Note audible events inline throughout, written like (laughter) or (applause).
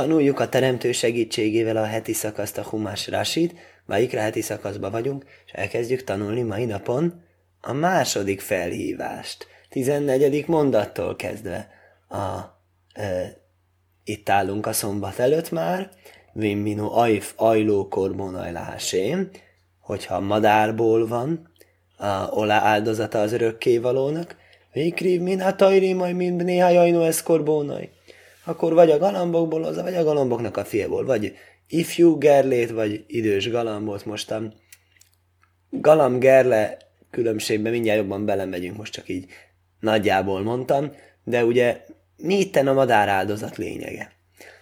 Tanuljuk a teremtő segítségével a heti szakaszt, a Humás Rasit, Vaikra heti szakaszba vagyunk, és elkezdjük tanulni mai napon a második felhívást, 14. mondattól kezdve. A, e, itt állunk a szombat előtt már, Vimminu ajf ajló korbonajlásém, hogyha madárból van, a olá áldozata az örökkévalónak, Vikriv min a tajri majd mind néha jajnó ez korbónaj. Akkor vagy a galambokból az, vagy a galamboknak a fiából, vagy ifjú gerlét, vagy idős galambot. Most a galamb-gerle különbségben mindjárt jobban belemegyünk, most csak így nagyjából mondtam, de ugye mi itten a madár áldozat lényege?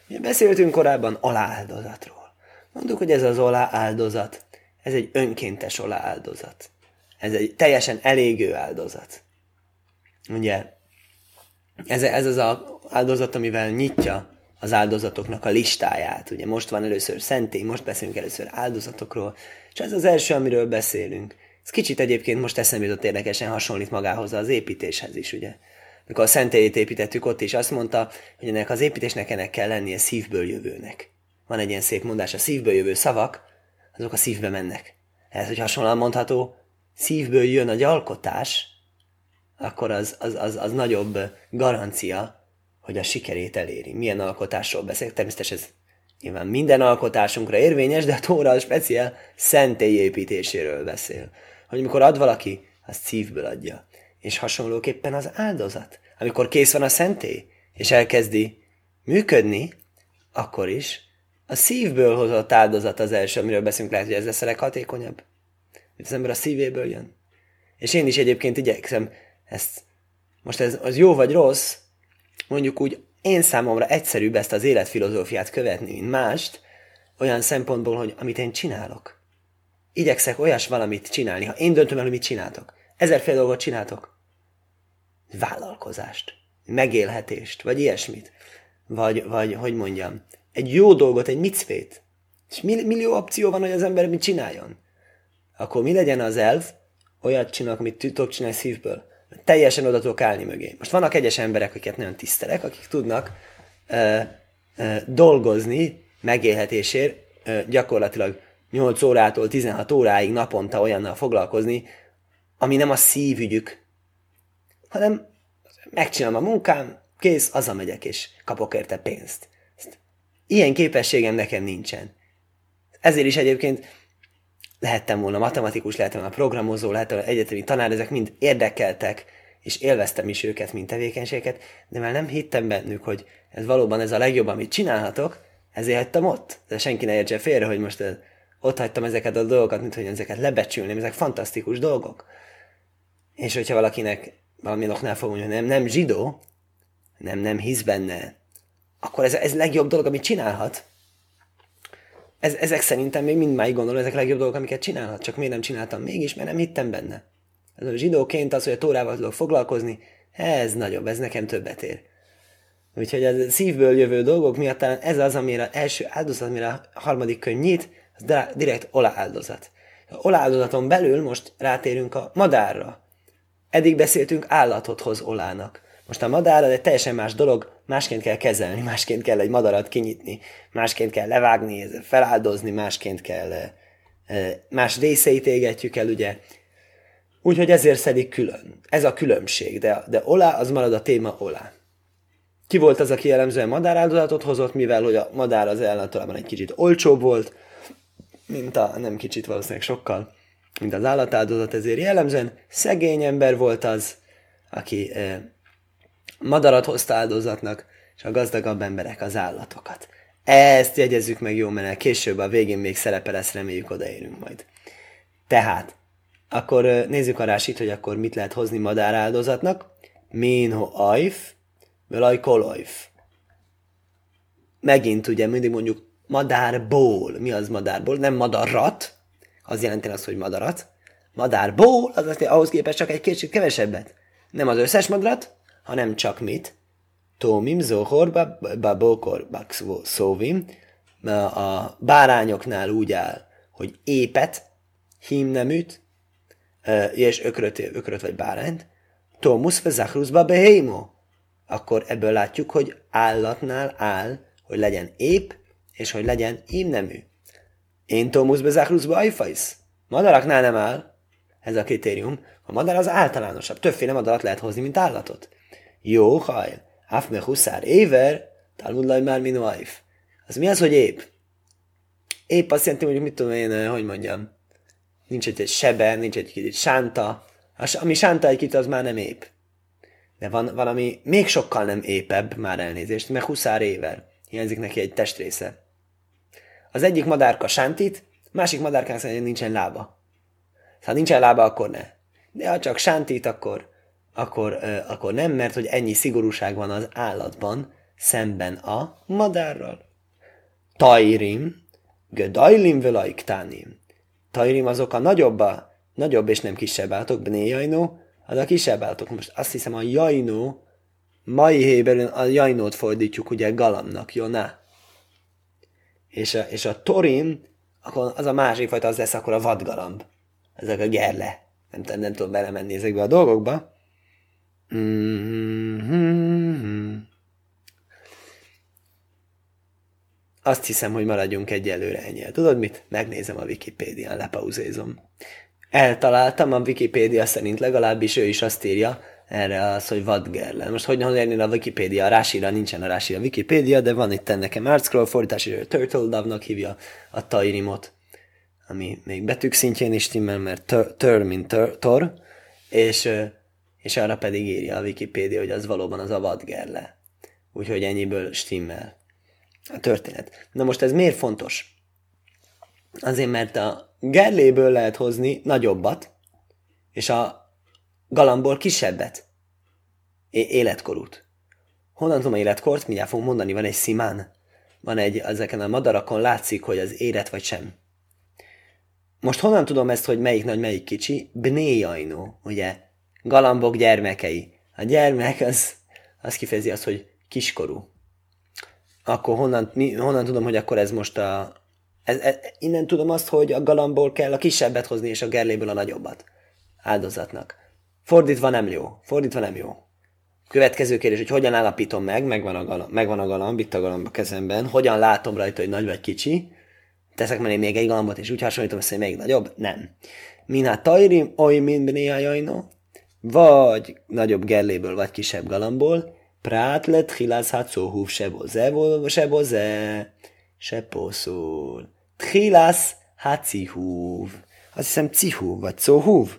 Ugye beszéltünk korábban alááldozatról. Mondjuk, hogy ez az olá áldozat, ez egy önkéntes olá áldozat. Ez egy teljesen elégő áldozat. Ugye, ez, ez az a áldozat, amivel nyitja az áldozatoknak a listáját. Ugye most van először szentély, most beszélünk először áldozatokról, és ez az első, amiről beszélünk. Ez kicsit egyébként most eszembe jutott érdekesen hasonlít magához az építéshez is, ugye. Mikor a szentélyét építettük ott is, azt mondta, hogy ennek az építésnek ennek kell lennie szívből jövőnek. Van egy ilyen szép mondás, a szívből jövő szavak, azok a szívbe mennek. Ez, hogy hasonlóan mondható, szívből jön egy alkotás, akkor az, az, az, az nagyobb garancia, hogy a sikerét eléri. Milyen alkotásról beszélek? Természetesen ez nyilván minden alkotásunkra érvényes, de a Tóra a speciál szentélyépítéséről beszél. Hogy amikor ad valaki, azt szívből adja. És hasonlóképpen az áldozat. Amikor kész van a szentély, és elkezdi működni, akkor is a szívből hozott áldozat az első, amiről beszélünk, lehet, hogy ez lesz a leghatékonyabb. Az ember a szívéből jön. És én is egyébként igyekszem ezt, most ez az jó vagy rossz, mondjuk úgy én számomra egyszerűbb ezt az életfilozófiát követni, mint mást, olyan szempontból, hogy amit én csinálok. Igyekszek olyas valamit csinálni. Ha én döntöm el, hogy mit csináltok. Ezerféle dolgot csináltok. Vállalkozást, megélhetést, vagy ilyesmit. Vagy, vagy hogy mondjam, egy jó dolgot, egy micvét. És millió opció van, hogy az ember mit csináljon. Akkor mi legyen az elv? Olyat csinálok, amit tudok csinálni szívből teljesen oda tudok állni mögé. Most vannak egyes emberek, akiket nagyon tisztelek, akik tudnak ö, ö, dolgozni megélhetésért, ö, gyakorlatilag 8 órától 16 óráig naponta olyannal foglalkozni, ami nem a szívügyük, hanem megcsinálom a munkám, kész, megyek és kapok érte pénzt. Ilyen képességem nekem nincsen. Ezért is egyébként lehettem volna matematikus, lehettem volna programozó, lehettem volna egyetemi tanár, ezek mind érdekeltek, és élveztem is őket, mint tevékenységet, de már nem hittem bennük, hogy ez valóban ez a legjobb, amit csinálhatok, ezért hagytam ott. De senki ne értse félre, hogy most ott hagytam ezeket a dolgokat, mint hogy ezeket lebecsülném, ezek fantasztikus dolgok. És hogyha valakinek valami oknál fog mondani, nem, nem zsidó, nem, nem hisz benne, akkor ez, ez legjobb dolog, amit csinálhat, ez, ezek szerintem még mindmáig gondolom, ezek a legjobb dolgok, amiket csinálhat, csak miért nem csináltam mégis, mert nem hittem benne. Ez a zsidóként az, hogy a tórával tudok foglalkozni, ez nagyobb, ez nekem többet ér. Úgyhogy a szívből jövő dolgok miatt ez az, amire első áldozat, amire a harmadik könyv nyit, az direkt ola áldozat. A ola áldozaton belül most rátérünk a madárra. Eddig beszéltünk állatot hoz olának. Most a madár az egy teljesen más dolog, másként kell kezelni, másként kell egy madarat kinyitni, másként kell levágni, feláldozni, másként kell, más részeit égetjük el, ugye. Úgyhogy ezért szedik külön. Ez a különbség, de, de olá, az marad a téma olá. Ki volt az, aki jellemzően madáráldozatot hozott, mivel hogy a madár az állatolában egy kicsit olcsóbb volt, mint a, nem kicsit valószínűleg sokkal, mint az állatáldozat, ezért jellemzően szegény ember volt az, aki madarat hozta áldozatnak, és a gazdagabb emberek az állatokat. Ezt jegyezzük meg jó, mert később a végén még szerepe lesz, reméljük odaérünk majd. Tehát, akkor nézzük a rásit, hogy akkor mit lehet hozni madár áldozatnak. Minho ajf, velaj kolajf. Megint ugye mindig mondjuk madárból. Mi az madárból? Nem madarat, az jelenti azt, hogy madarat. Madárból, az azt, ahhoz képest csak egy kicsit kevesebbet. Nem az összes madarat, hanem csak mit? Tómim, zohor, babokor, szóvim. A bárányoknál úgy áll, hogy épet, hímneműt, és ökröt, ökröt vagy bárányt. Tómusz, zachruzba behémo. Akkor ebből látjuk, hogy állatnál áll, hogy legyen ép, és hogy legyen imnemű. Én tomusz bezáhruszba ajfajsz. Madaraknál nem áll. Ez a kritérium. A madár az általánosabb. Többféle madarat lehet hozni, mint állatot. Jó, hajl. Afme huszár éver, talmud már minu ajf. Az mi az, hogy ép? Épp azt jelenti, hogy mit tudom én, hogy mondjam. Nincs egy, egy sebe, nincs egy, egy sánta. Ami sánta egy kicsit, az már nem ép. De van valami még sokkal nem épebb, már elnézést, mert huszár éver. Hiányzik neki egy testrésze. Az egyik madárka sántit, másik madárkán szerint nincsen lába. Ha nincsen lába, akkor ne. De ha csak sántit, akkor, akkor, akkor nem, mert hogy ennyi szigorúság van az állatban szemben a madárral. Tajrim, gödajlim velajktánim. Tajrim azok a nagyobb, a, nagyobb és nem kisebb állatok, bnéjajnó, az a kisebb állatok. Most azt hiszem a jajnó, mai héberül a jajnót fordítjuk ugye galamnak, jó, na. És a, és a torin, akkor az a másik fajta, az lesz akkor a vadgalamb. Ezek a gerle. Nem, nem, nem tudom belemenni ezekbe a dolgokba. Mm-hmm. Azt hiszem, hogy maradjunk egyelőre ennyi. Tudod mit? Megnézem a Wikipédián, lepauzézom. Eltaláltam, a Wikipédia szerint legalábbis ő is azt írja, erre az, hogy vadgerle. Most hogy érni a Wikipédia? A Rásira nincsen a Rásira Wikipédia, de van itt nekem Artscroll fordítás, és Turtle Dove-nak hívja a Tairimot, ami még betűk szintjén is timmel, mert tör, mint tor, és, és arra pedig írja a Wikipédia, hogy az valóban az a vadgerle. Úgyhogy ennyiből stimmel a történet. Na most ez miért fontos? Azért, mert a gerléből lehet hozni nagyobbat, és a galambból kisebbet. É- életkorút. Honnan tudom életkort? Mindjárt fogom mondani, van egy szimán. Van egy, ezeken a madarakon látszik, hogy az élet vagy sem. Most honnan tudom ezt, hogy melyik nagy, melyik kicsi? Bnéjajnó, ugye? Galambok gyermekei. A gyermek az, az kifejezi azt, hogy kiskorú. Akkor honnan, mi, honnan tudom, hogy akkor ez most a... Ez, ez, innen tudom azt, hogy a galambból kell a kisebbet hozni, és a gerléből a nagyobbat. Áldozatnak. Fordítva nem jó. Fordítva nem jó. Következő kérdés, hogy hogyan állapítom meg, megvan a galamb, megvan a galamb itt a galamb a kezemben, hogyan látom rajta, hogy nagy vagy kicsi, teszek mellé még egy galambot, és úgy hasonlítom össze, hogy még nagyobb? Nem. Miná tajrim, oly min jajno, vagy nagyobb gerléből, vagy kisebb galambból, prát lett hilász hát szóhúv seboze, seboze, seposzul. Tchilász hát cihúv. Azt hiszem cihúv, vagy szóhúv.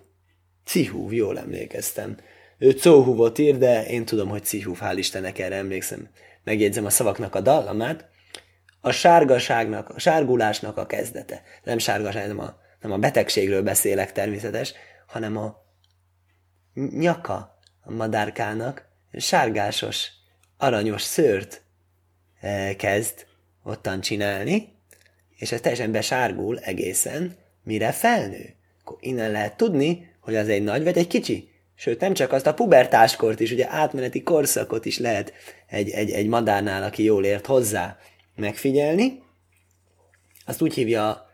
Cihúv, jól emlékeztem. Ő Cóhúvot ír, de én tudom, hogy Cihúv, hál' Istennek erre emlékszem. Megjegyzem a szavaknak a dallamát. A sárgaságnak, a sárgulásnak a kezdete. Nem sárgaság, nem a, nem a betegségről beszélek természetes, hanem a nyaka a madárkának sárgásos, aranyos szőrt eh, kezd ottan csinálni, és ez teljesen besárgul egészen, mire felnő. Akkor innen lehet tudni, hogy az egy nagy vagy egy kicsi. Sőt, nem csak azt a pubertáskort is, ugye átmeneti korszakot is lehet egy, egy, egy madárnál, aki jól ért hozzá megfigyelni. Azt úgy hívja a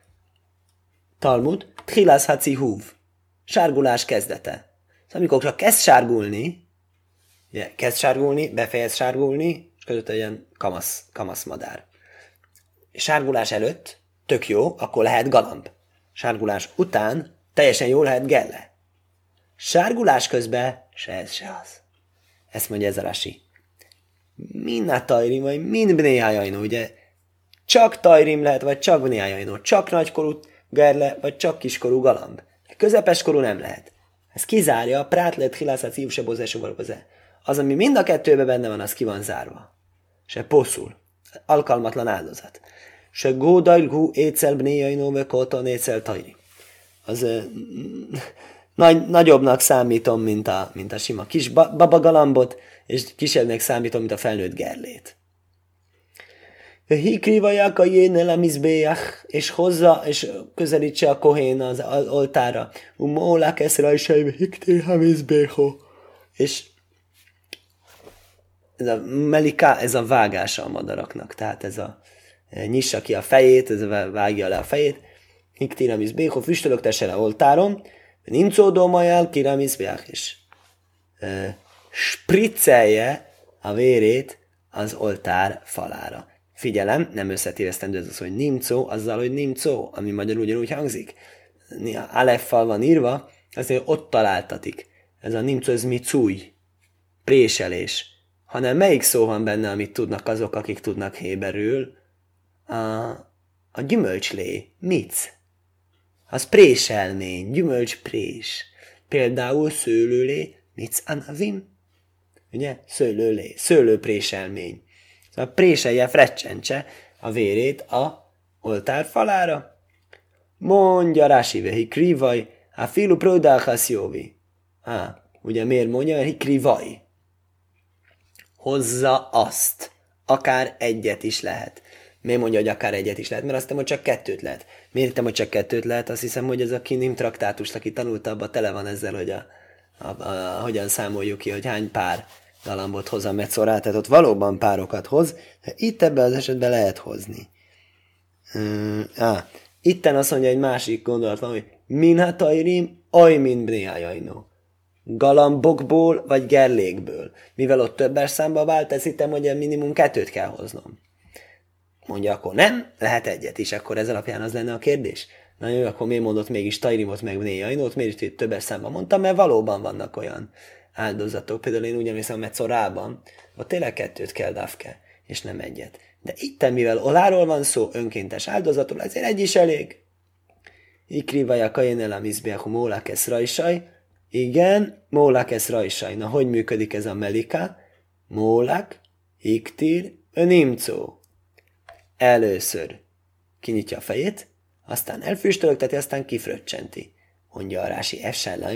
Talmud, Tchilas Haci Húv, sárgulás kezdete. Szóval amikor csak kezd sárgulni, ugye, kezd sárgulni, befejez sárgulni, és között egy ilyen kamasz, kamasz madár. Sárgulás előtt tök jó, akkor lehet galamb. Sárgulás után teljesen jó lehet gelle. Sárgulás közben se ez, se az. Ezt mondja ez a rasi. Mind tajrim, vagy mind bnéhájajnó, ugye? Csak tajrim lehet, vagy csak bnéhájajnó. Csak nagykorú gerle, vagy csak kiskorú galamb. Közepeskorú nem lehet. Ez kizárja a prátlet hilászat szív se boze, Az, ami mind a kettőben benne van, az ki van zárva. Se poszul. Alkalmatlan áldozat. Se gódajlgú écel bnéjajnó, ve koton écel tajrim. Az nagy, nagyobbnak számítom, mint a, mint a sima kis babagalambot, és kisebbnek számítom, mint a felnőtt gerlét. Hikrivaják a jénel és hozza, és közelítse a kohén az oltára. Umólák ez rajsajv hiktél hamizbého. És ez a melika, ez a vágása a madaraknak, tehát ez a e, nyissa ki a fejét, ez a vágja le a fejét. Hiktél hamizbého, füstölögtesse le oltáron, Nincsó domajál kiramiszbiach is. Spriccelje a vérét az oltár falára. Figyelem, nem összetévesztendő ez az, hogy nimcó, azzal, hogy nimcó, ami magyarul ugyanúgy hangzik. Aleffal van írva, azért ott találtatik. Ez a nimcó, ez micúj, préselés. Hanem melyik szó van benne, amit tudnak azok, akik tudnak héberül? A, a gyümölcslé, mic. Az préselmény, gyümölcsprés. Például szőlőlé, mic anavim. Ugye? Szőlőlé, szőlőpréselmény. Szóval préselje, frecsentse a vérét a oltár falára. Mondja Rási vehi krivaj, a filu pródálhasz jóvi. Á, ugye miért mondja? Mert krivaj. Hozza azt. Akár egyet is lehet. Miért mondja, hogy akár egyet is lehet? Mert azt hiszem, hogy csak kettőt lehet. Miért hittem, hogy csak kettőt lehet? Azt hiszem, hogy ez a kinim traktátus, aki tanulta, abban tele van ezzel, hogy a, a, a, a, hogyan számoljuk ki, hogy hány pár galambot hoz a metzorát, tehát ott valóban párokat hoz, itt ebben az esetben lehet hozni. Uh, á, itten azt mondja egy másik gondolat van, hogy minhatairim, aj min bnéájainó. Galambokból vagy gerlékből. Mivel ott többes számba vált, ez hittem, hogy minimum kettőt kell hoznom. Mondja, akkor nem, lehet egyet is, akkor ez alapján az lenne a kérdés. Na jó, akkor miért mondott mégis Tajrimot meg Néjainót, miért is többes számban mondtam, mert valóban vannak olyan áldozatok. Például én úgy emlékszem, mert szorában, ott tényleg kettőt kell dafke, és nem egyet. De itt, mivel oláról van szó, önkéntes áldozatról, ezért egy is elég. Ikrivaja kajenel a mizbeahu mólakesz rajsaj. Igen, mólakesz rajsaj. Na, hogy működik ez a melika? Mólak, iktir, önimcó. Először kinyitja a fejét, aztán elfüstölögteti, aztán kifröccsenti. Mondja a rási,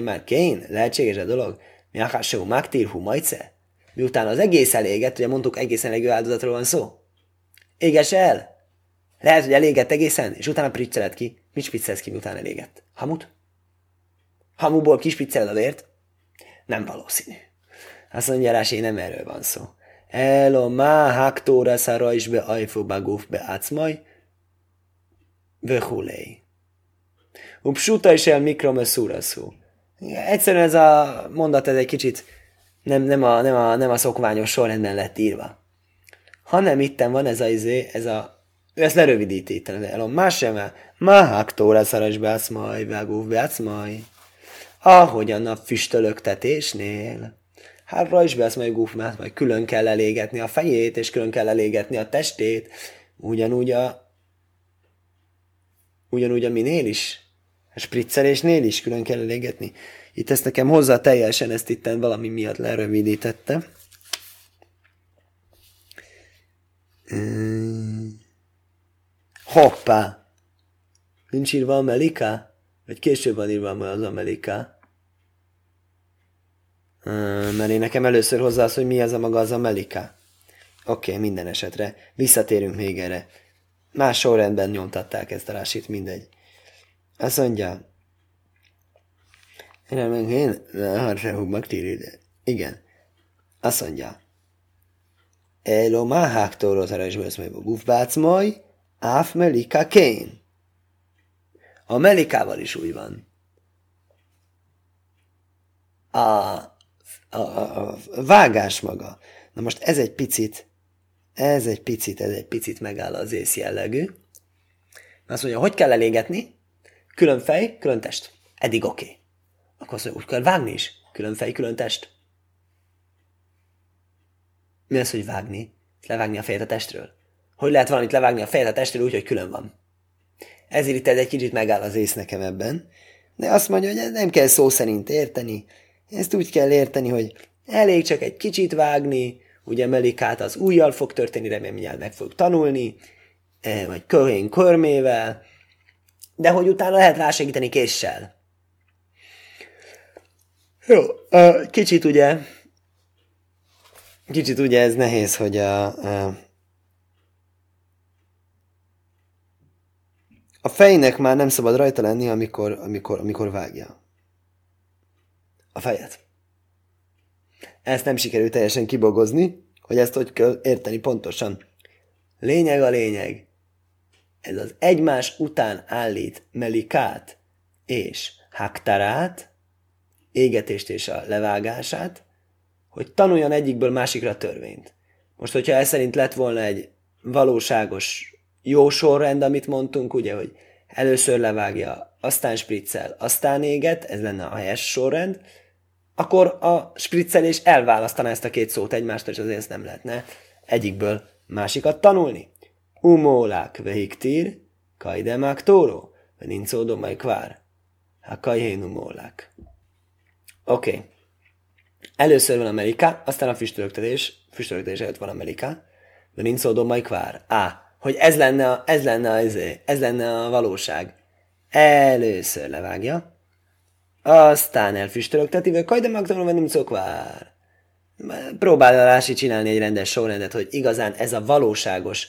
már kén, lehetséges a dolog? Mi akásó magtír humajce? Miután az egész eléget, ugye mondtuk egészen elégő áldozatról van szó. Éges el! Lehet, hogy elégett egészen, és utána pricceled ki. Mit spriccelsz ki, miután elégett? Hamut? Hamuból kispicceled a vért? Nem valószínű. Azt mondja Rási, nem erről van szó. Elo má haktóra szára is be ajfó bagóf be átszmaj, vöhulei. Upsuta is el mikromeszúraszú. Egyszerűen ez a mondat ez egy kicsit nem, nem, a, nem, a, nem a szokványos sorrendben lett írva. Hanem itten van ez a, izé, ez a, ő ezt lerövidíti itten, el a máseme, mahák tóra szaras beászmaj, vágóv beászmaj. Ahogyan a füstölöktetésnél. Hát is beász majd gúf, majd külön kell elégetni a fejét, és külön kell elégetni a testét. Ugyanúgy a ugyanúgy a minél is a spriccelésnél is külön kell elégetni. Itt ezt nekem hozzá teljesen, ezt itt valami miatt lerövidítette. Hoppá! Nincs írva a Melika? Vagy később van írva az a Melika? Mert én nekem először hozzá az, hogy mi ez a maga az a Melika. Oké, okay, minden esetre. Visszatérünk még erre. Más sorrendben nyomtatták ezt a rásit, mindegy. Azt mondja, én én megtéride. Igen. Azt mondja, Elo máhák tórót arasbősz meg a gufbácmaj, áf melika kén. A melikával is úgy van. A, a, a, a vágás maga. Na most ez egy picit, ez egy picit, ez egy picit megáll az ész jellegű. Azt mondja, hogy kell elégetni? Külön fej, külön test. Eddig oké. Okay. Akkor azt mondja, úgy kell vágni is. Külön fej, külön test. Mi az, hogy vágni? Levágni a fejet a testről? Hogy lehet valamit levágni a fejet a testről úgy, hogy külön van? Ezért itt egy kicsit megáll az ész nekem ebben. De azt mondja, hogy nem kell szó szerint érteni. Ezt úgy kell érteni, hogy elég csak egy kicsit vágni, ugye Melikát az újjal fog történni, remélem mindjárt meg fog tanulni, eh, vagy körén körmével, de hogy utána lehet rásegíteni késsel. Jó, kicsit ugye, kicsit ugye ez nehéz, hogy a, a, a fejnek már nem szabad rajta lenni, amikor, amikor, amikor vágja a fejet. Ezt nem sikerült teljesen kibogozni, hogy ezt hogy kell érteni pontosan. Lényeg a lényeg ez az egymás után állít melikát és haktarát, égetést és a levágását, hogy tanuljon egyikből másikra törvényt. Most, hogyha ez szerint lett volna egy valóságos jó sorrend, amit mondtunk, ugye, hogy először levágja, aztán spriccel, aztán éget, ez lenne a helyes sorrend, akkor a spriccelés elválasztaná ezt a két szót egymástól, és azért ezt nem lehetne egyikből másikat tanulni. Umólák vehiktír, kajdemák tóró, venincódó majd kvár. Ha kajhén umólák. Oké. Okay. Először van Amerika, aztán a füstölögtetés, füstölögtetés előtt van Amerika, venincódó majd kvár. Á, hogy ez lenne, a, ez, lenne a, ez, lenne a valóság. Először levágja, aztán elfüstölögteti, vagy kajde magdalom venni szokvár. Próbál Rási csinálni egy rendes sorrendet, hogy igazán ez a valóságos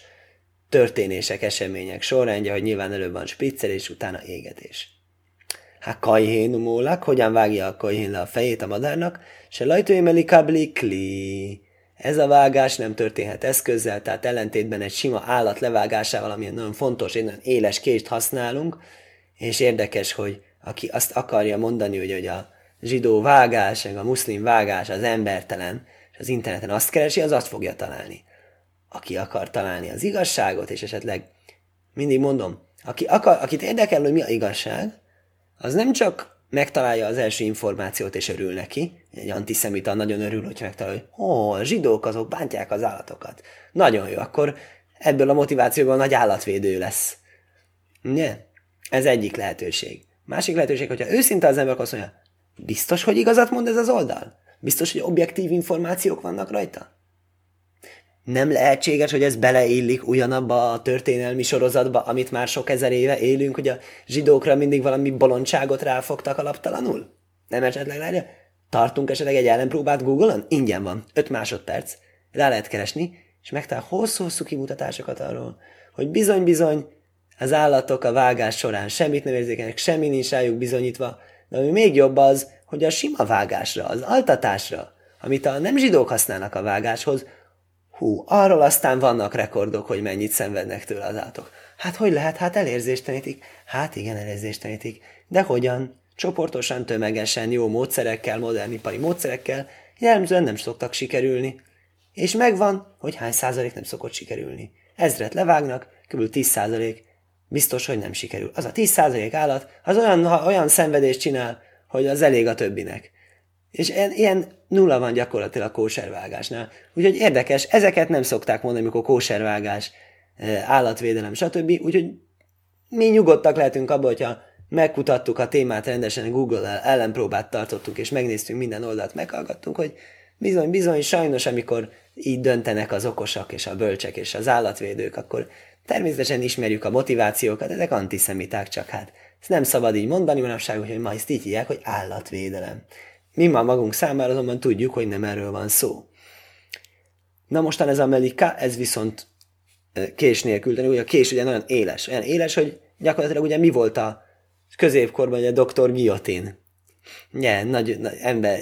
történések, események sorrendje, hogy nyilván előbb van spritzer, és utána égetés. Hát kajhén mólak, hogyan vágja a kajhén le a fejét a madárnak, se lajtóémeli kablikli. Ez a vágás nem történhet eszközzel, tehát ellentétben egy sima állat levágásával, ami nagyon fontos, egy nagyon éles kést használunk, és érdekes, hogy aki azt akarja mondani, hogy, hogy a zsidó vágás, meg a muszlim vágás az embertelen, és az interneten azt keresi, az azt fogja találni. Aki akar találni az igazságot, és esetleg mindig mondom, aki akar, akit érdekel, hogy mi a igazság, az nem csak megtalálja az első információt, és örül neki. Egy antiszemita nagyon örül, hogy megtalálja, hogy ó, a zsidók azok bántják az állatokat. Nagyon jó, akkor ebből a motivációból nagy állatvédő lesz. Ugye? Ez egyik lehetőség. Másik lehetőség, hogyha őszinte az ember, azt mondja, biztos, hogy igazat mond ez az oldal? Biztos, hogy objektív információk vannak rajta? Nem lehetséges, hogy ez beleillik ugyanabba a történelmi sorozatba, amit már sok ezer éve élünk, hogy a zsidókra mindig valami bolondságot ráfogtak alaptalanul? Nem esetleg látja? Tartunk esetleg egy ellenpróbát Google-on? Ingyen van. 5 másodperc. Rá lehet keresni, és megtalál hosszú-hosszú kimutatásokat arról, hogy bizony-bizony az állatok a vágás során semmit nem érzékenek, semmi nincs rájuk bizonyítva, de ami még jobb az, hogy a sima vágásra, az altatásra, amit a nem zsidók használnak a vágáshoz, hú, arról aztán vannak rekordok, hogy mennyit szenvednek tőle az állatok. Hát hogy lehet? Hát elérzéstenítik. Hát igen, elérzéstenítik. De hogyan? Csoportosan, tömegesen, jó módszerekkel, modern ipari módszerekkel, jellemzően nem szoktak sikerülni. És megvan, hogy hány százalék nem szokott sikerülni. Ezret levágnak, kb. 10 százalék biztos, hogy nem sikerül. Az a 10% állat, az olyan, ha olyan szenvedést csinál, hogy az elég a többinek. És ilyen, nulla van gyakorlatilag kóservágásnál. Úgyhogy érdekes, ezeket nem szokták mondani, amikor kóservágás, eh, állatvédelem, stb. Úgyhogy mi nyugodtak lehetünk abban, hogyha megkutattuk a témát rendesen, Google-el ellenpróbát tartottuk, és megnéztünk minden oldalt, meghallgattunk, hogy bizony, bizony, sajnos, amikor így döntenek az okosak, és a bölcsek, és az állatvédők, akkor Természetesen ismerjük a motivációkat, ezek antiszemiták csak hát. Ezt nem szabad így mondani manapság, hogy ma ezt így hívják, hogy állatvédelem. Mi ma magunk számára azonban tudjuk, hogy nem erről van szó. Na mostan ez a melika, ez viszont kés nélkül, de ugye a kés ugye nagyon éles. Olyan éles, hogy gyakorlatilag ugye mi volt a középkorban ugye doktor Guillotine. Ugye, nagy, nagy ember,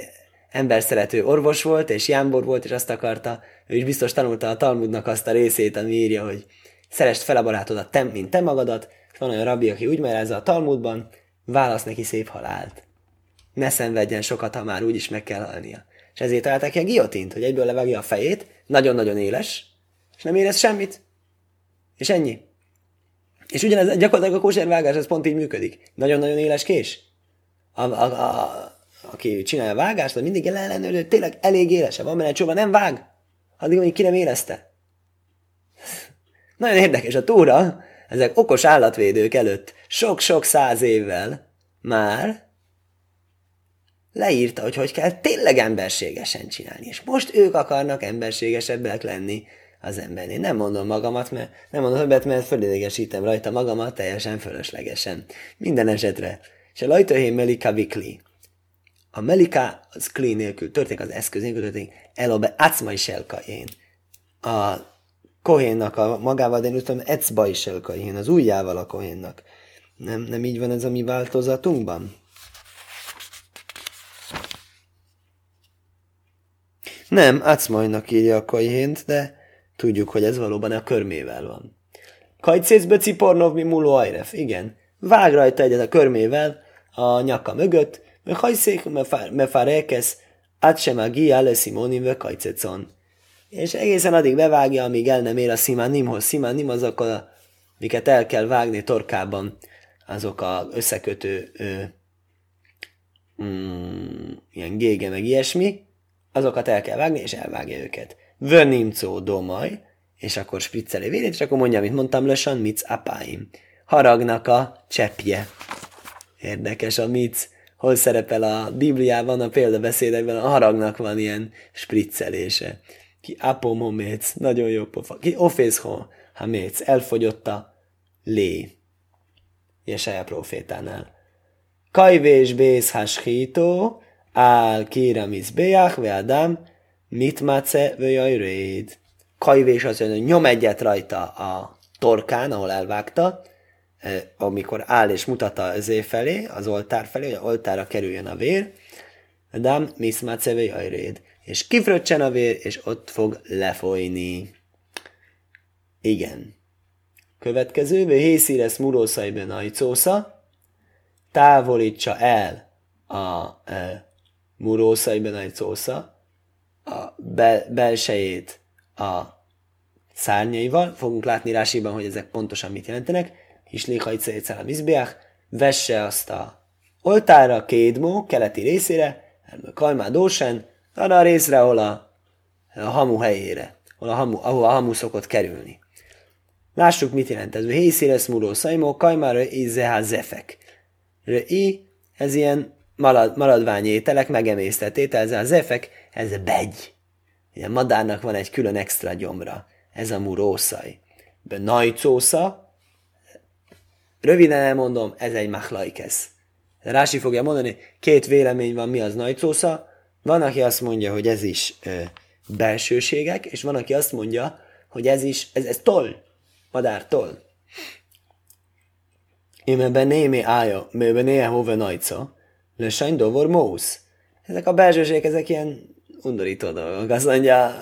ember szerető orvos volt, és jámbor volt, és azt akarta, ő is biztos tanulta a Talmudnak azt a részét, ami írja, hogy szerest fel a barátodat, te, mint te magadat, van olyan rabbi, aki úgy merezze a Talmudban, válasz neki szép halált. Ne szenvedjen sokat, ha már úgyis meg kell halnia. És ezért találták ki a giotint, hogy egyből levágja a fejét, nagyon-nagyon éles, és nem érez semmit. És ennyi. És ugyanez gyakorlatilag a kóservágás, ez pont így működik. Nagyon-nagyon éles kés. A, a, a, aki csinálja a vágást, az mindig ellenőrő, tényleg elég élese van, mert egy csóban nem vág, addig, amíg ki nem érezte. (laughs) Nagyon érdekes, a túra, ezek okos állatvédők előtt sok-sok száz évvel már leírta, hogy hogy kell tényleg emberségesen csinálni. És most ők akarnak emberségesebbek lenni az embernél. Nem mondom magamat, mert nem mondom többet, mert fölidegesítem rajta magamat teljesen fölöslegesen. Minden esetre. És a lajtöhén Melika Vikli. A Melika az kli nélkül történik, az eszköz nélkül történik, elobe acmai selkaén. A Kohénnak a magával, de én utána ecba is el Kohén, az ujjával a Kohénnak. Nem, nem így van ez a mi változatunkban? Nem, Acmajnak írja a Kohént, de tudjuk, hogy ez valóban a körmével van. Kajcécbe cipornov mi muló ajref, igen. Vág rajta egyet a körmével a nyaka mögött, mert hajszék át sem a gia le simonim ve kajcecon és egészen addig bevágja, amíg el nem ér a szimánnimhoz. Szimánim azok, a, miket el kell vágni torkában, azok a összekötő ö, mm, ilyen gége, meg ilyesmi, azokat el kell vágni, és elvágja őket. Vönimcó domaj, és akkor spricceli vérét, és akkor mondja, amit mondtam, lösan, mic apáim. Haragnak a cseppje. Érdekes a mic. Hol szerepel a Bibliában, a példabeszédekben, a haragnak van ilyen spriccelése. Ki apomoméc, nagyon jó pofa. Ki ofészho, ha méc, elfogyott a lé. Jesaja profétánál. Kajvés bész haschító, áll kíramiz béjach, ve adam, mit mace, ve réd. Kajvés az, hogy nyom egyet rajta a torkán, ahol elvágta, amikor áll és mutatta az év felé, az oltár felé, hogy a oltára kerüljön a vér, Adam miszmáce ve réd. És kifröccsen a vér, és ott fog lefolyni. Igen. Következő, ve hészíresz murószaiben ajcósza, távolítsa el a e, murószaiben ajcósza, a be, belsejét a szárnyaival, fogunk látni rásiban, hogy ezek pontosan mit jelentenek, és léhajcécel a mizbeach, vesse azt a oltára, kédmó, keleti részére, Kajmá Dósen, arra a részre, ahol a, a hamu helyére, ahol a hamu, ahol a hamu szokott kerülni. Lássuk, mit jelent ez. Hészére szmúró szajmó, kajmára izehá zefek. I, ez ilyen marad, maradványételek, megemésztett étel, ez a zefek, ez a begy. A madárnak van egy külön extra gyomra. Ez a murószaj. Be najcósza, röviden elmondom, ez egy machlaikesz. Rási fogja mondani, két vélemény van, mi az najcósza. Van, aki azt mondja, hogy ez is ö, belsőségek, és van, aki azt mondja, hogy ez is, ez, ez toll, madár toll. Én ebben némi ája, mert néha hova najca, le sajn dovor mósz. Ezek a belsőségek, ezek ilyen undorító dolgok. Azt mondja,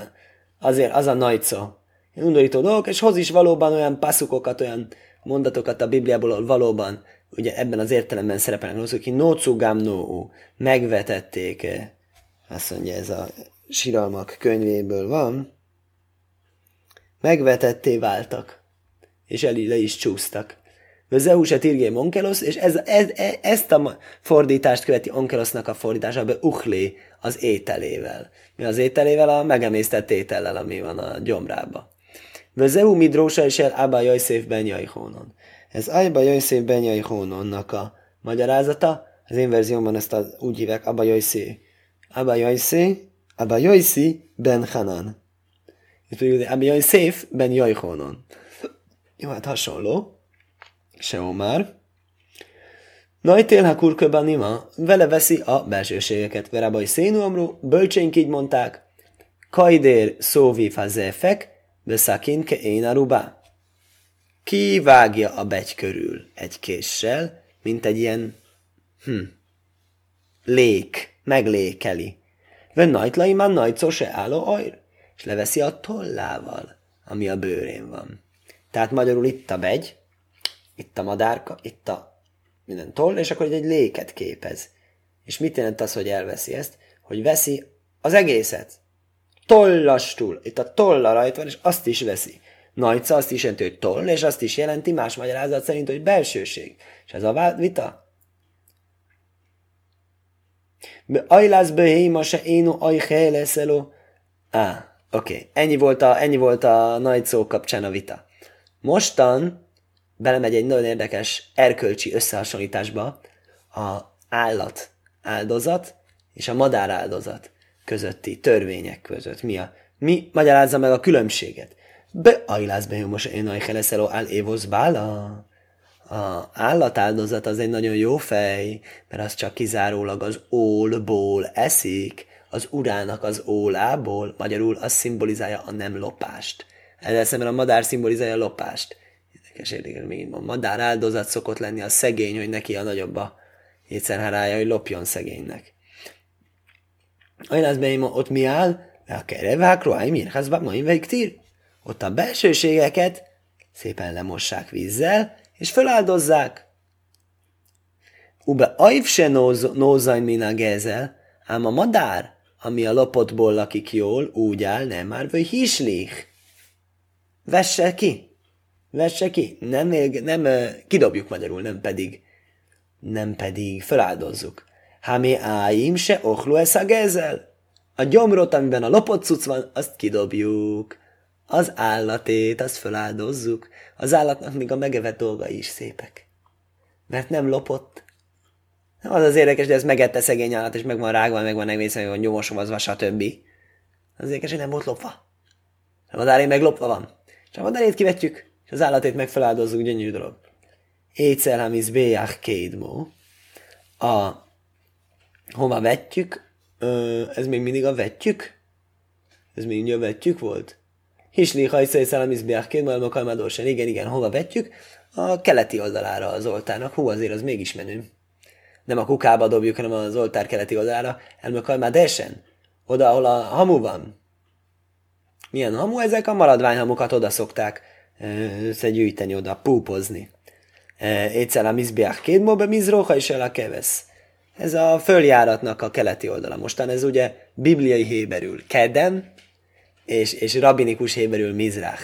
azért az a najca. Undorító dolgok, és hoz is valóban olyan passzukokat, olyan mondatokat a Bibliából valóban, ugye ebben az értelemben szerepelnek azok, hogy nócugám nóu, megvetették, azt mondja, ez a síralmak könyvéből van, megvetetté váltak, és el le is csúsztak. Zeus tirgé onkelos, és ez, ez, ez, ezt a fordítást követi onkelosznak a fordítása, be uchlé az ételével. Mi az ételével? A megemésztett étellel, ami van a gyomrába. Vezeu midrósa és el Abba Jajszéf ben Jajhónon. Ez Abba Jajszéf ben Jajhónonnak a magyarázata. Az én verziómban ezt az úgy hívják Abba Jajszé. Abba Jajszé, Abba Jajszé ben Hanan. Itt pedig Abba Jajszéf ben Jajhónon. Jó, hát hasonló. Se már. Najtél ha kurköben nima, vele veszi a belsőségeket. Verábai szénuamru, bölcsénk így mondták, kajdér szóvi fazefek, beszakin ke én aruba. Ki vágja a begy körül egy késsel, mint egy ilyen hm, lék, meglékeli. Ven najtlai már najcó se álló ajr, és leveszi a tollával, ami a bőrén van. Tehát magyarul itt a begy, itt a madárka, itt a minden toll, és akkor egy léket képez. És mit jelent az, hogy elveszi ezt? Hogy veszi az egészet. Tollastul. Itt a tolla rajta van, és azt is veszi. Najca azt is jelenti, hogy toll, és azt is jelenti más magyarázat szerint, hogy belsőség. És ez a vita. Ajlász behéma se éno aj leszeló. Á, oké. Ennyi, volt a, ennyi volt a nagy szó kapcsán a vita. Mostan belemegy egy nagyon érdekes erkölcsi összehasonlításba a állat áldozat és a madár áldozat közötti törvények között. Mi, a, mi magyarázza meg a különbséget? Be ajlász be most én a heleszeló áll évosz bála. A állatáldozat az egy nagyon jó fej, mert az csak kizárólag az ólból eszik, az urának az ólából, magyarul az szimbolizálja a nem lopást. Ezzel szemben a madár szimbolizálja a lopást érdekes, érdekes, a madár áldozat szokott lenni a szegény, hogy neki a nagyobb a étszerhárája, hogy lopjon szegénynek. Olyan az ott mi áll? A kerevák, roáj, mirhazba, mai tír. Ott a belsőségeket szépen lemossák vízzel, és feláldozzák. Ube ajv se min a gezel, ám a madár, ami a lopotból lakik jól, úgy áll, nem már, vagy hislich. Vesse ki. Vesse ki. Nem, nem, kidobjuk magyarul, nem pedig, nem pedig feláldozzuk. Hámi áim se ochlu ez a gyomrot, amiben a lopott cucc van, azt kidobjuk. Az állatét, azt feláldozzuk. Az állatnak még a megevett dolgai is szépek. Mert nem lopott. Az az érdekes, de ez megette szegény állat, és meg van rágva, meg van egészen, hogy nyomosomazva, stb. Az érdekes, hogy nem volt lopva. A madáré meg lopva van. És a madárét kivetjük, és az állatét meg feláldozzuk, gyönyörű dolog. Étszel hamiz béjach kédmó. A hova vetjük, ö, ez még mindig a vetjük? Ez még mindig a vetjük volt? Hisli hajszai szalamiz béjach kédmó, elmakalmadósan. Igen, igen, hova vetjük? A keleti oldalára az oltárnak. Hú, azért az mégis menő. Nem a kukába dobjuk, hanem az oltár keleti oldalára. Elmakalmadósan. Oda, ahol a hamu van. Milyen hamu? Ezek a maradványhamukat oda szokták összegyűjteni, oda púpozni. Étszel a mizbiach kédmóbe mizróha is el a kevesz. Ez a följáratnak a keleti oldala. Mostan ez ugye bibliai héberül kedem, és, és rabinikus héberül mizrach.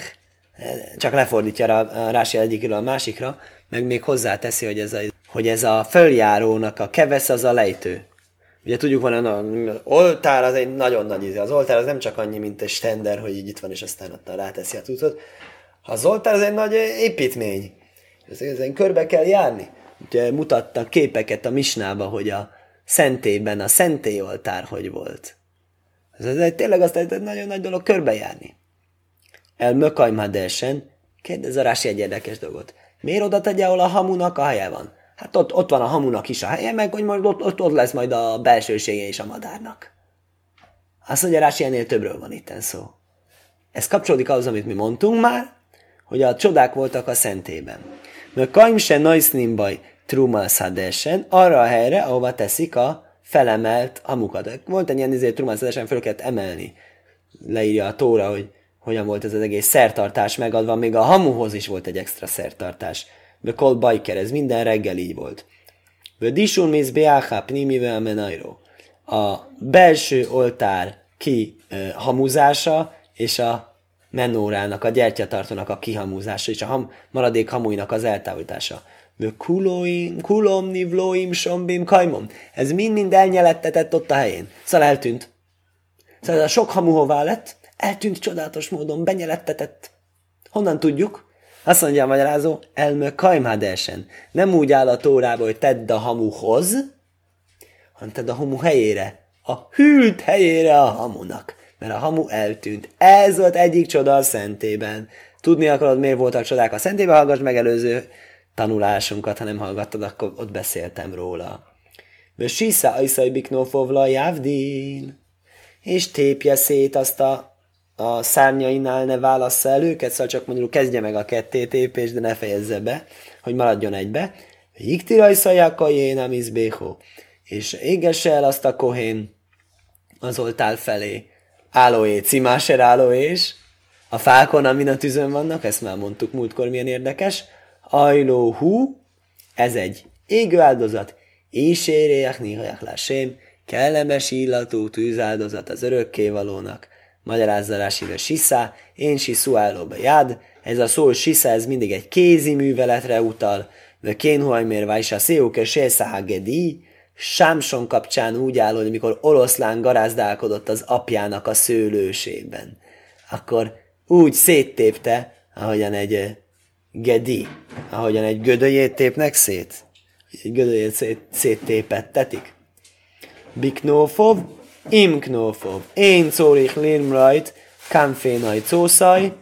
Csak lefordítja a Rási egyikről a másikra, meg még hozzáteszi, hogy ez a, hogy ez a följárónak a kevesz az a lejtő. Ugye tudjuk, van az oltár, az egy nagyon nagy íze. Az oltár az nem csak annyi, mint egy stender, hogy így itt van, és aztán ott ráteszi a tucat. Az oltár az egy nagy építmény. Ezen körbe kell járni. Ugye mutattak képeket a misnába, hogy a szentében a oltár hogy volt. Ez, ez egy, tényleg azt egy nagyon nagy dolog körbejárni. El Mökajmadesen kérdez a Rási egy érdekes dolgot. Miért oda tegye, ahol a hamunak a helye van? Hát ott, ott van a hamunak is a helye, meg hogy majd ott, ott, ott lesz majd a belsősége is a madárnak. Azt mondja, Rási, ennél többről van itten szó. Ez kapcsolódik ahhoz, amit mi mondtunk már, hogy a csodák voltak a szentében. Mert kaim se najsznim baj trumal szadesen, arra a helyre, ahova teszik a felemelt hamukat. Volt egy ilyen izé, trumal szadesen fel kellett emelni. Leírja a tóra, hogy hogyan volt ez az egész szertartás megadva, még a hamuhoz is volt egy extra szertartás. De kol bajker, ez minden reggel így volt. De disun mis beáha pnimivel menairo. A belső oltár ki uh, hamuzása, és a menórának, a gyertyatartónak a kihamúzása, és a ham, maradék hamujnak az eltávolítása. De kulóim, kulom, nivlóim, sombim, kajmom. Ez mind-mind elnyelettetett ott a helyén. Szóval eltűnt. Szóval a sok hamu hová lett, eltűnt csodálatos módon, benyelettetett. Honnan tudjuk? Azt mondja a magyarázó, elmö kajmádesen. Nem úgy áll a tórába, hogy tedd a hamuhoz, hanem tedd a hamu helyére. A hűlt helyére a hamunak. Mert a hamu eltűnt. Ez volt egyik csoda a szentében. Tudni akarod, miért voltak csodák a szentében, hallgass meg előző tanulásunkat, ha nem hallgattad, akkor ott beszéltem róla. Sisa Ajszai Biknófovla Javdin, és tépje szét azt a a szárnyainál ne válassza el őket, szóval csak mondjuk kezdje meg a kettétépést, de ne fejezze be, hogy maradjon egybe. Iktiraj szajákajén amizbéhó, és égesse el azt a kohén az oltál felé. Állóé, cimáser állóés, a fákon, amin a tűzön vannak, ezt már mondtuk múltkor, milyen érdekes. Ajló hú, ez egy égő áldozat, és érjek néhajak lásém, kellemes illatú tűzáldozat az örökkévalónak. Magyarázza Rásive Sisa, én Sisuálóba jád, ez a szó Sisa, ez mindig egy kézi műveletre utal, de Kénhuajmér Vajsa Széuke Sélszahagedi, Sámson kapcsán úgy áll, hogy mikor oroszlán garázdálkodott az apjának a szőlősében, akkor úgy széttépte, ahogyan egy eh, gedi, ahogyan egy gödöjét tépnek szét. Egy gödöjét szét, széttépettetik. Biknófov, Imknófov. Én szórich limrajt, kamfénaj cószaj,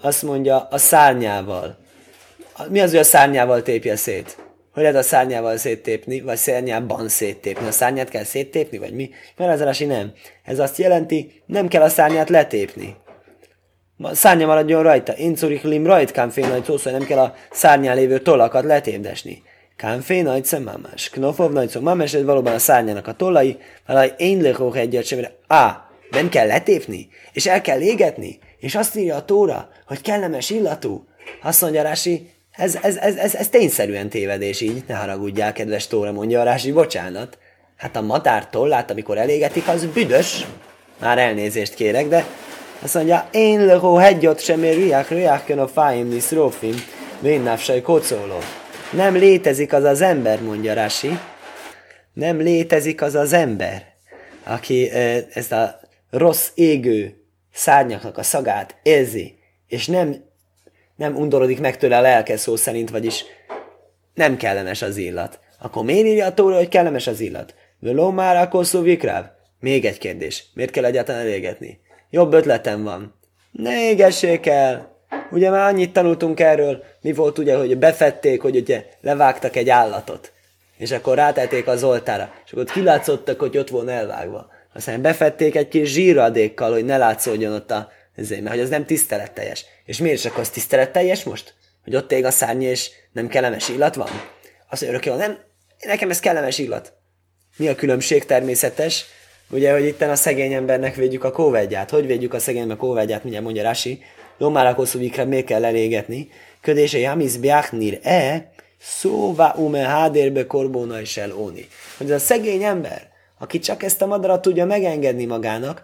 azt mondja a szárnyával. Mi az, hogy a szárnyával tépje szét? Hogy lehet a szárnyával széttépni, vagy szárnyában széttépni? A szárnyát kell széttépni, vagy mi? Mert nem. Ez azt jelenti, nem kell a szárnyát letépni. A szárnya maradjon rajta. Szórich lim rajt, kamfénaj cószaj, nem kell a szárnyán lévő tollakat letépdesni. Kánfé nagy mamás. Knofov nagy mamás, ez valóban a szárnyának a tollai, valami én lehók egyet sem, á, nem kell letépni, és el kell égetni, és azt írja a tóra, hogy kellemes illatú. Azt mondja Rási, ez, ez, ez, ez, ez tényszerűen tévedés így, ne haragudjál, kedves tóra, mondja a Rási, bocsánat. Hát a madár tollát, amikor elégetik, az büdös. Már elnézést kérek, de azt mondja, én lehó hegyot sem ér riák, riák a fáim nisz rófim, vénnávsaj kocóló. Nem létezik az az ember, mondja Rasi. Nem létezik az az ember, aki ezt a rossz égő szárnyaknak a szagát érzi, és nem, nem undorodik meg tőle a lelke szó szerint, vagyis nem kellemes az illat. Akkor miért írja a tóra, hogy kellemes az illat? Völó már a kosszú vikráv? Még egy kérdés. Miért kell egyáltalán elégetni? Jobb ötletem van. Ne égessék el! Ugye már annyit tanultunk erről, mi volt ugye, hogy befették, hogy ugye levágtak egy állatot. És akkor rátették az oltára. És akkor kilátszottak, hogy ott volna elvágva. Aztán befették egy kis zsíradékkal, hogy ne látszódjon ott a ezért, mert hogy az nem tiszteletteljes. És miért is akkor az tiszteletteljes most? Hogy ott ég a szárny, és nem kellemes illat van? Mondja, örökké, nem, nekem ez kellemes illat. Mi a különbség természetes? Ugye, hogy itt a szegény embernek védjük a kóvegyát. Hogy védjük a szegény a kóvegyát, mindjárt mondja Rasi. Lomára koszúvikre még kell elégetni. Ködése jamis biachnir e, szóvá ume hádérbe korbóna is el óni. Hogy ez a szegény ember, aki csak ezt a madarat tudja megengedni magának,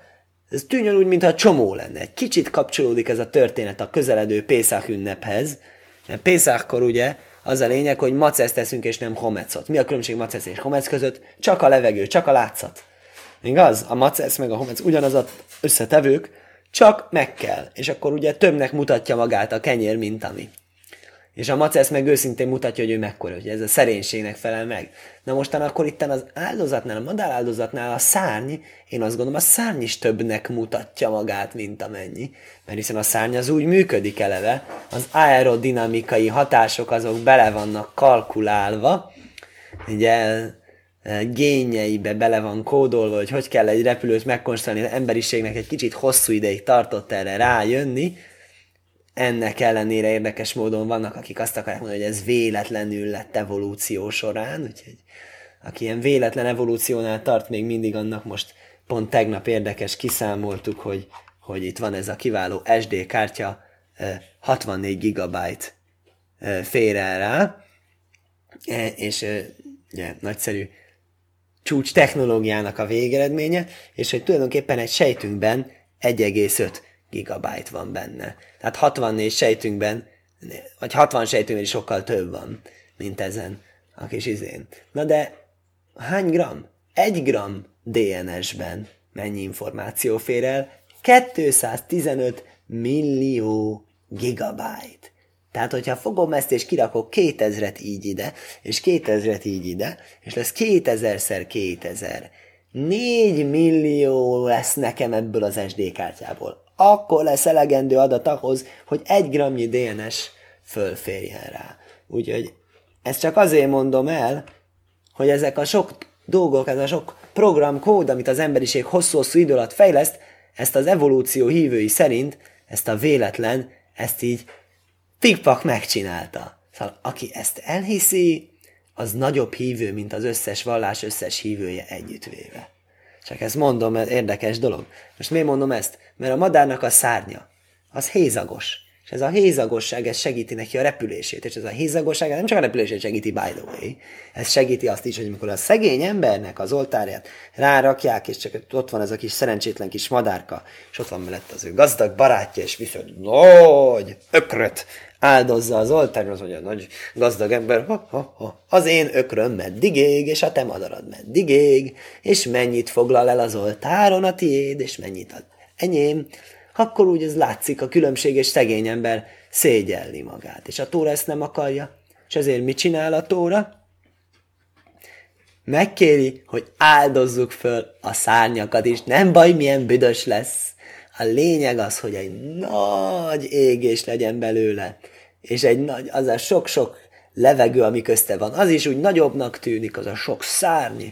ez tűnjön úgy, mintha csomó lenne. Egy kicsit kapcsolódik ez a történet a közeledő Pészák ünnephez. Pészákkor ugye az a lényeg, hogy macesz teszünk és nem homecot. Mi a különbség macesz és homec között? Csak a levegő, csak a látszat. Igaz? A macesz meg a homec ugyanaz az összetevők, csak meg kell. És akkor ugye többnek mutatja magát a kenyér, mint ami. És a macesz meg őszintén mutatja, hogy ő mekkora, hogy ez a szerénységnek felel meg. Na mostan akkor itt az áldozatnál, a madár áldozatnál a szárny, én azt gondolom, a szárny is többnek mutatja magát, mint amennyi. Mert hiszen a szárny az úgy működik eleve, az aerodinamikai hatások azok bele vannak kalkulálva, ugye gényeibe bele van kódolva, hogy hogy kell egy repülőt megkonstruálni, az emberiségnek egy kicsit hosszú ideig tartott erre rájönni, ennek ellenére érdekes módon vannak, akik azt akarják mondani, hogy ez véletlenül lett evolúció során, úgyhogy aki ilyen véletlen evolúciónál tart, még mindig annak most pont tegnap érdekes kiszámoltuk, hogy, hogy itt van ez a kiváló SD kártya, 64 gigabyte fér el rá, e, és ugye, nagyszerű csúcs technológiának a végeredménye, és hogy tulajdonképpen egy sejtünkben 1,5 gigabyte van benne. Tehát 64 sejtünkben, vagy 60 sejtünkben is sokkal több van, mint ezen a kis izén. Na de hány gram? Egy gram DNS-ben mennyi információ fér el? 215 millió gigabyte. Tehát, hogyha fogom ezt és kirakok 2000-et így ide, és 2000-et így ide, és lesz 2000-szer 2000, 4 millió lesz nekem ebből az SD kártyából akkor lesz elegendő adat ahhoz, hogy egy gramnyi DNS fölférjen rá. Úgyhogy ezt csak azért mondom el, hogy ezek a sok dolgok, ez a sok programkód, amit az emberiség hosszú-hosszú idő alatt fejleszt, ezt az evolúció hívői szerint, ezt a véletlen, ezt így tikpak megcsinálta. Szóval aki ezt elhiszi, az nagyobb hívő, mint az összes vallás összes hívője együttvéve. Csak ezt mondom, mert érdekes dolog. Most miért mondom ezt? Mert a madárnak a szárnya, az hézagos. És ez a hézagosság, ez segíti neki a repülését. És ez a hézagosság nem csak a repülését segíti, by the way. Ez segíti azt is, hogy amikor a szegény embernek az oltárját rárakják, és csak ott van ez a kis szerencsétlen kis madárka, és ott van mellett az ő gazdag barátja, és viszont nagy ökröt áldozza az oltáron, az olyan nagy gazdag ember, ha, ha, ha, az én ökröm meddig ég, és a te madarad meddig ég, és mennyit foglal el az oltáron a tiéd, és mennyit ad enyém, akkor úgy ez látszik a különbség, és szegény ember szégyelni magát. És a tóra ezt nem akarja. És ezért mit csinál a tóra? Megkéri, hogy áldozzuk föl a szárnyakat is. Nem baj, milyen büdös lesz. A lényeg az, hogy egy nagy égés legyen belőle, és egy nagy, az a sok-sok levegő, ami közte van, az is úgy nagyobbnak tűnik, az a sok szárny,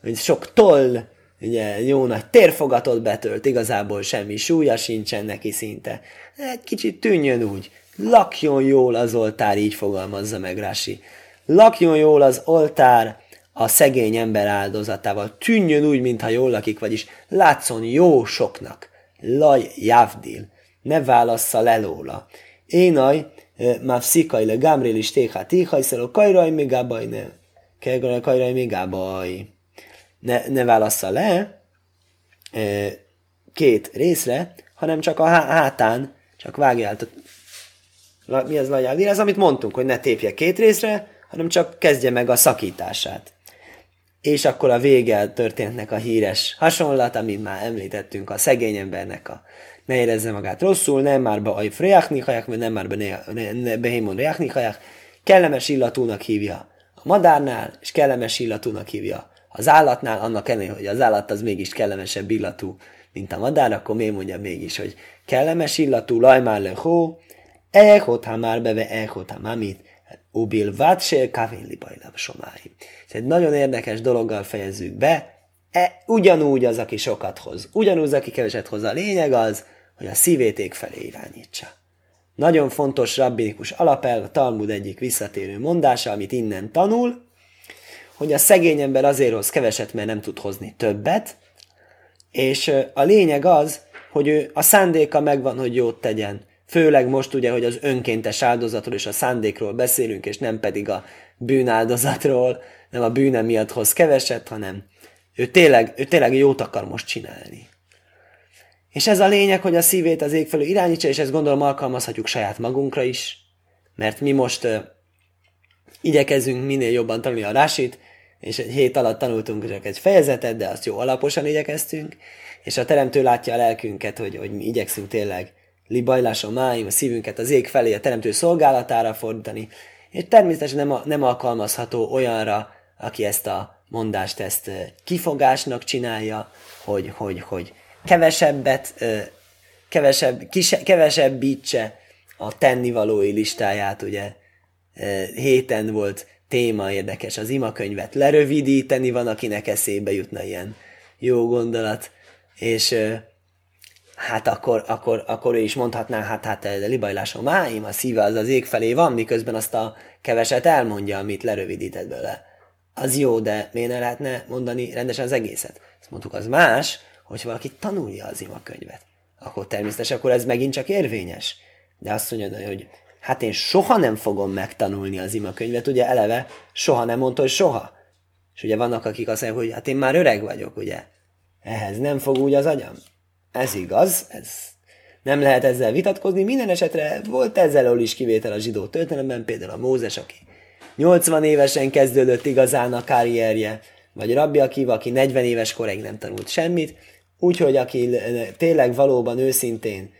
hogy sok toll, ugye jó nagy térfogatot betölt, igazából semmi súlya sincsen neki szinte. Egy kicsit tűnjön úgy. Lakjon jól az oltár, így fogalmazza meg Rasi. Lakjon jól az oltár a szegény ember áldozatával. Tűnjön úgy, mintha jól lakik, vagyis látszon jó soknak. Laj javdil. Ne válassza le lóla. Énaj, mafszikai le gamrélis téhá téhaj, szelo kajraj még gábaj ne. Kajraj még gábaj. Ne, ne válassza le két részre, hanem csak a hátán, csak vágja át. Mi az lajjál? Ez, amit mondtunk, hogy ne tépje két részre, hanem csak kezdje meg a szakítását. És akkor a vége történtnek a híres hasonlat, amit már említettünk, a szegény embernek a ne érezze magát rosszul, nem már be a frejáknihaják, vagy nem már be behémon rejáknihaják, kellemes illatúnak hívja a madárnál, és kellemes illatúnak hívja az állatnál, annak ellenére, hogy az állat az mégis kellemesebb illatú, mint a madár, akkor miért mondja mégis, hogy kellemes illatú, lajmár le hó, ehot már beve, ehot mamit, ubil vatsél kávén libajlav somáim. Ez egy nagyon érdekes dologgal fejezzük be, e, ugyanúgy az, aki sokat hoz, ugyanúgy az, aki keveset hoz. A lényeg az, hogy a szívét felé irányítsa. Nagyon fontos rabbinikus alapelv, a Talmud egyik visszatérő mondása, amit innen tanul, hogy a szegény ember azért hoz keveset, mert nem tud hozni többet, és a lényeg az, hogy ő a szándéka megvan, hogy jót tegyen. Főleg most ugye, hogy az önkéntes áldozatról és a szándékról beszélünk, és nem pedig a bűnáldozatról, nem a bűne miatt hoz keveset, hanem ő tényleg, ő tényleg jót akar most csinálni. És ez a lényeg, hogy a szívét az ég felől irányítsa, és ezt gondolom alkalmazhatjuk saját magunkra is, mert mi most uh, igyekezünk minél jobban tanulni a rásit, és egy hét alatt tanultunk csak egy fejezetet, de azt jó alaposan igyekeztünk, és a teremtő látja a lelkünket, hogy, hogy mi igyekszünk tényleg libajláson máim, a szívünket az ég felé, a teremtő szolgálatára fordítani, és természetesen nem, nem alkalmazható olyanra, aki ezt a mondást ezt kifogásnak csinálja, hogy, hogy, hogy kevesebbet, kevesebb, kise, kevesebbítse a tennivalói listáját, ugye héten volt téma érdekes, az imakönyvet lerövidíteni, van, akinek eszébe jutna ilyen jó gondolat, és hát akkor, akkor, akkor ő is mondhatná, hát, hát libajlásom máim, a szíve az az ég felé van, miközben azt a keveset elmondja, amit lerövidített belőle. Az jó, de miért ne lehetne mondani rendesen az egészet? Ezt mondtuk, az más, hogy valaki tanulja az imakönyvet. Akkor természetesen akkor ez megint csak érvényes. De azt mondja, hogy hát én soha nem fogom megtanulni az imakönyvet, ugye eleve soha nem mondta, hogy soha. És ugye vannak, akik azt mondják, hogy hát én már öreg vagyok, ugye. Ehhez nem fog úgy az agyam. Ez igaz, ez nem lehet ezzel vitatkozni. Minden esetre volt ezzel is kivétel a zsidó történelemben, például a Mózes, aki 80 évesen kezdődött igazán a karrierje, vagy Rabbi Akiva, aki 40 éves koráig nem tanult semmit, úgyhogy aki tényleg valóban őszintén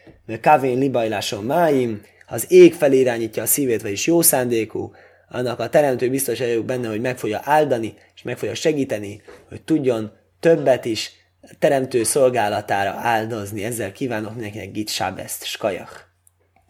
kávén libajláson máim, az ég felé irányítja a szívét, vagyis jó szándékú, annak a teremtő biztos vagyok benne, hogy meg fogja áldani, és meg fogja segíteni, hogy tudjon többet is teremtő szolgálatára áldozni. Ezzel kívánok mindenkinek Git Sábeszt, Skajach!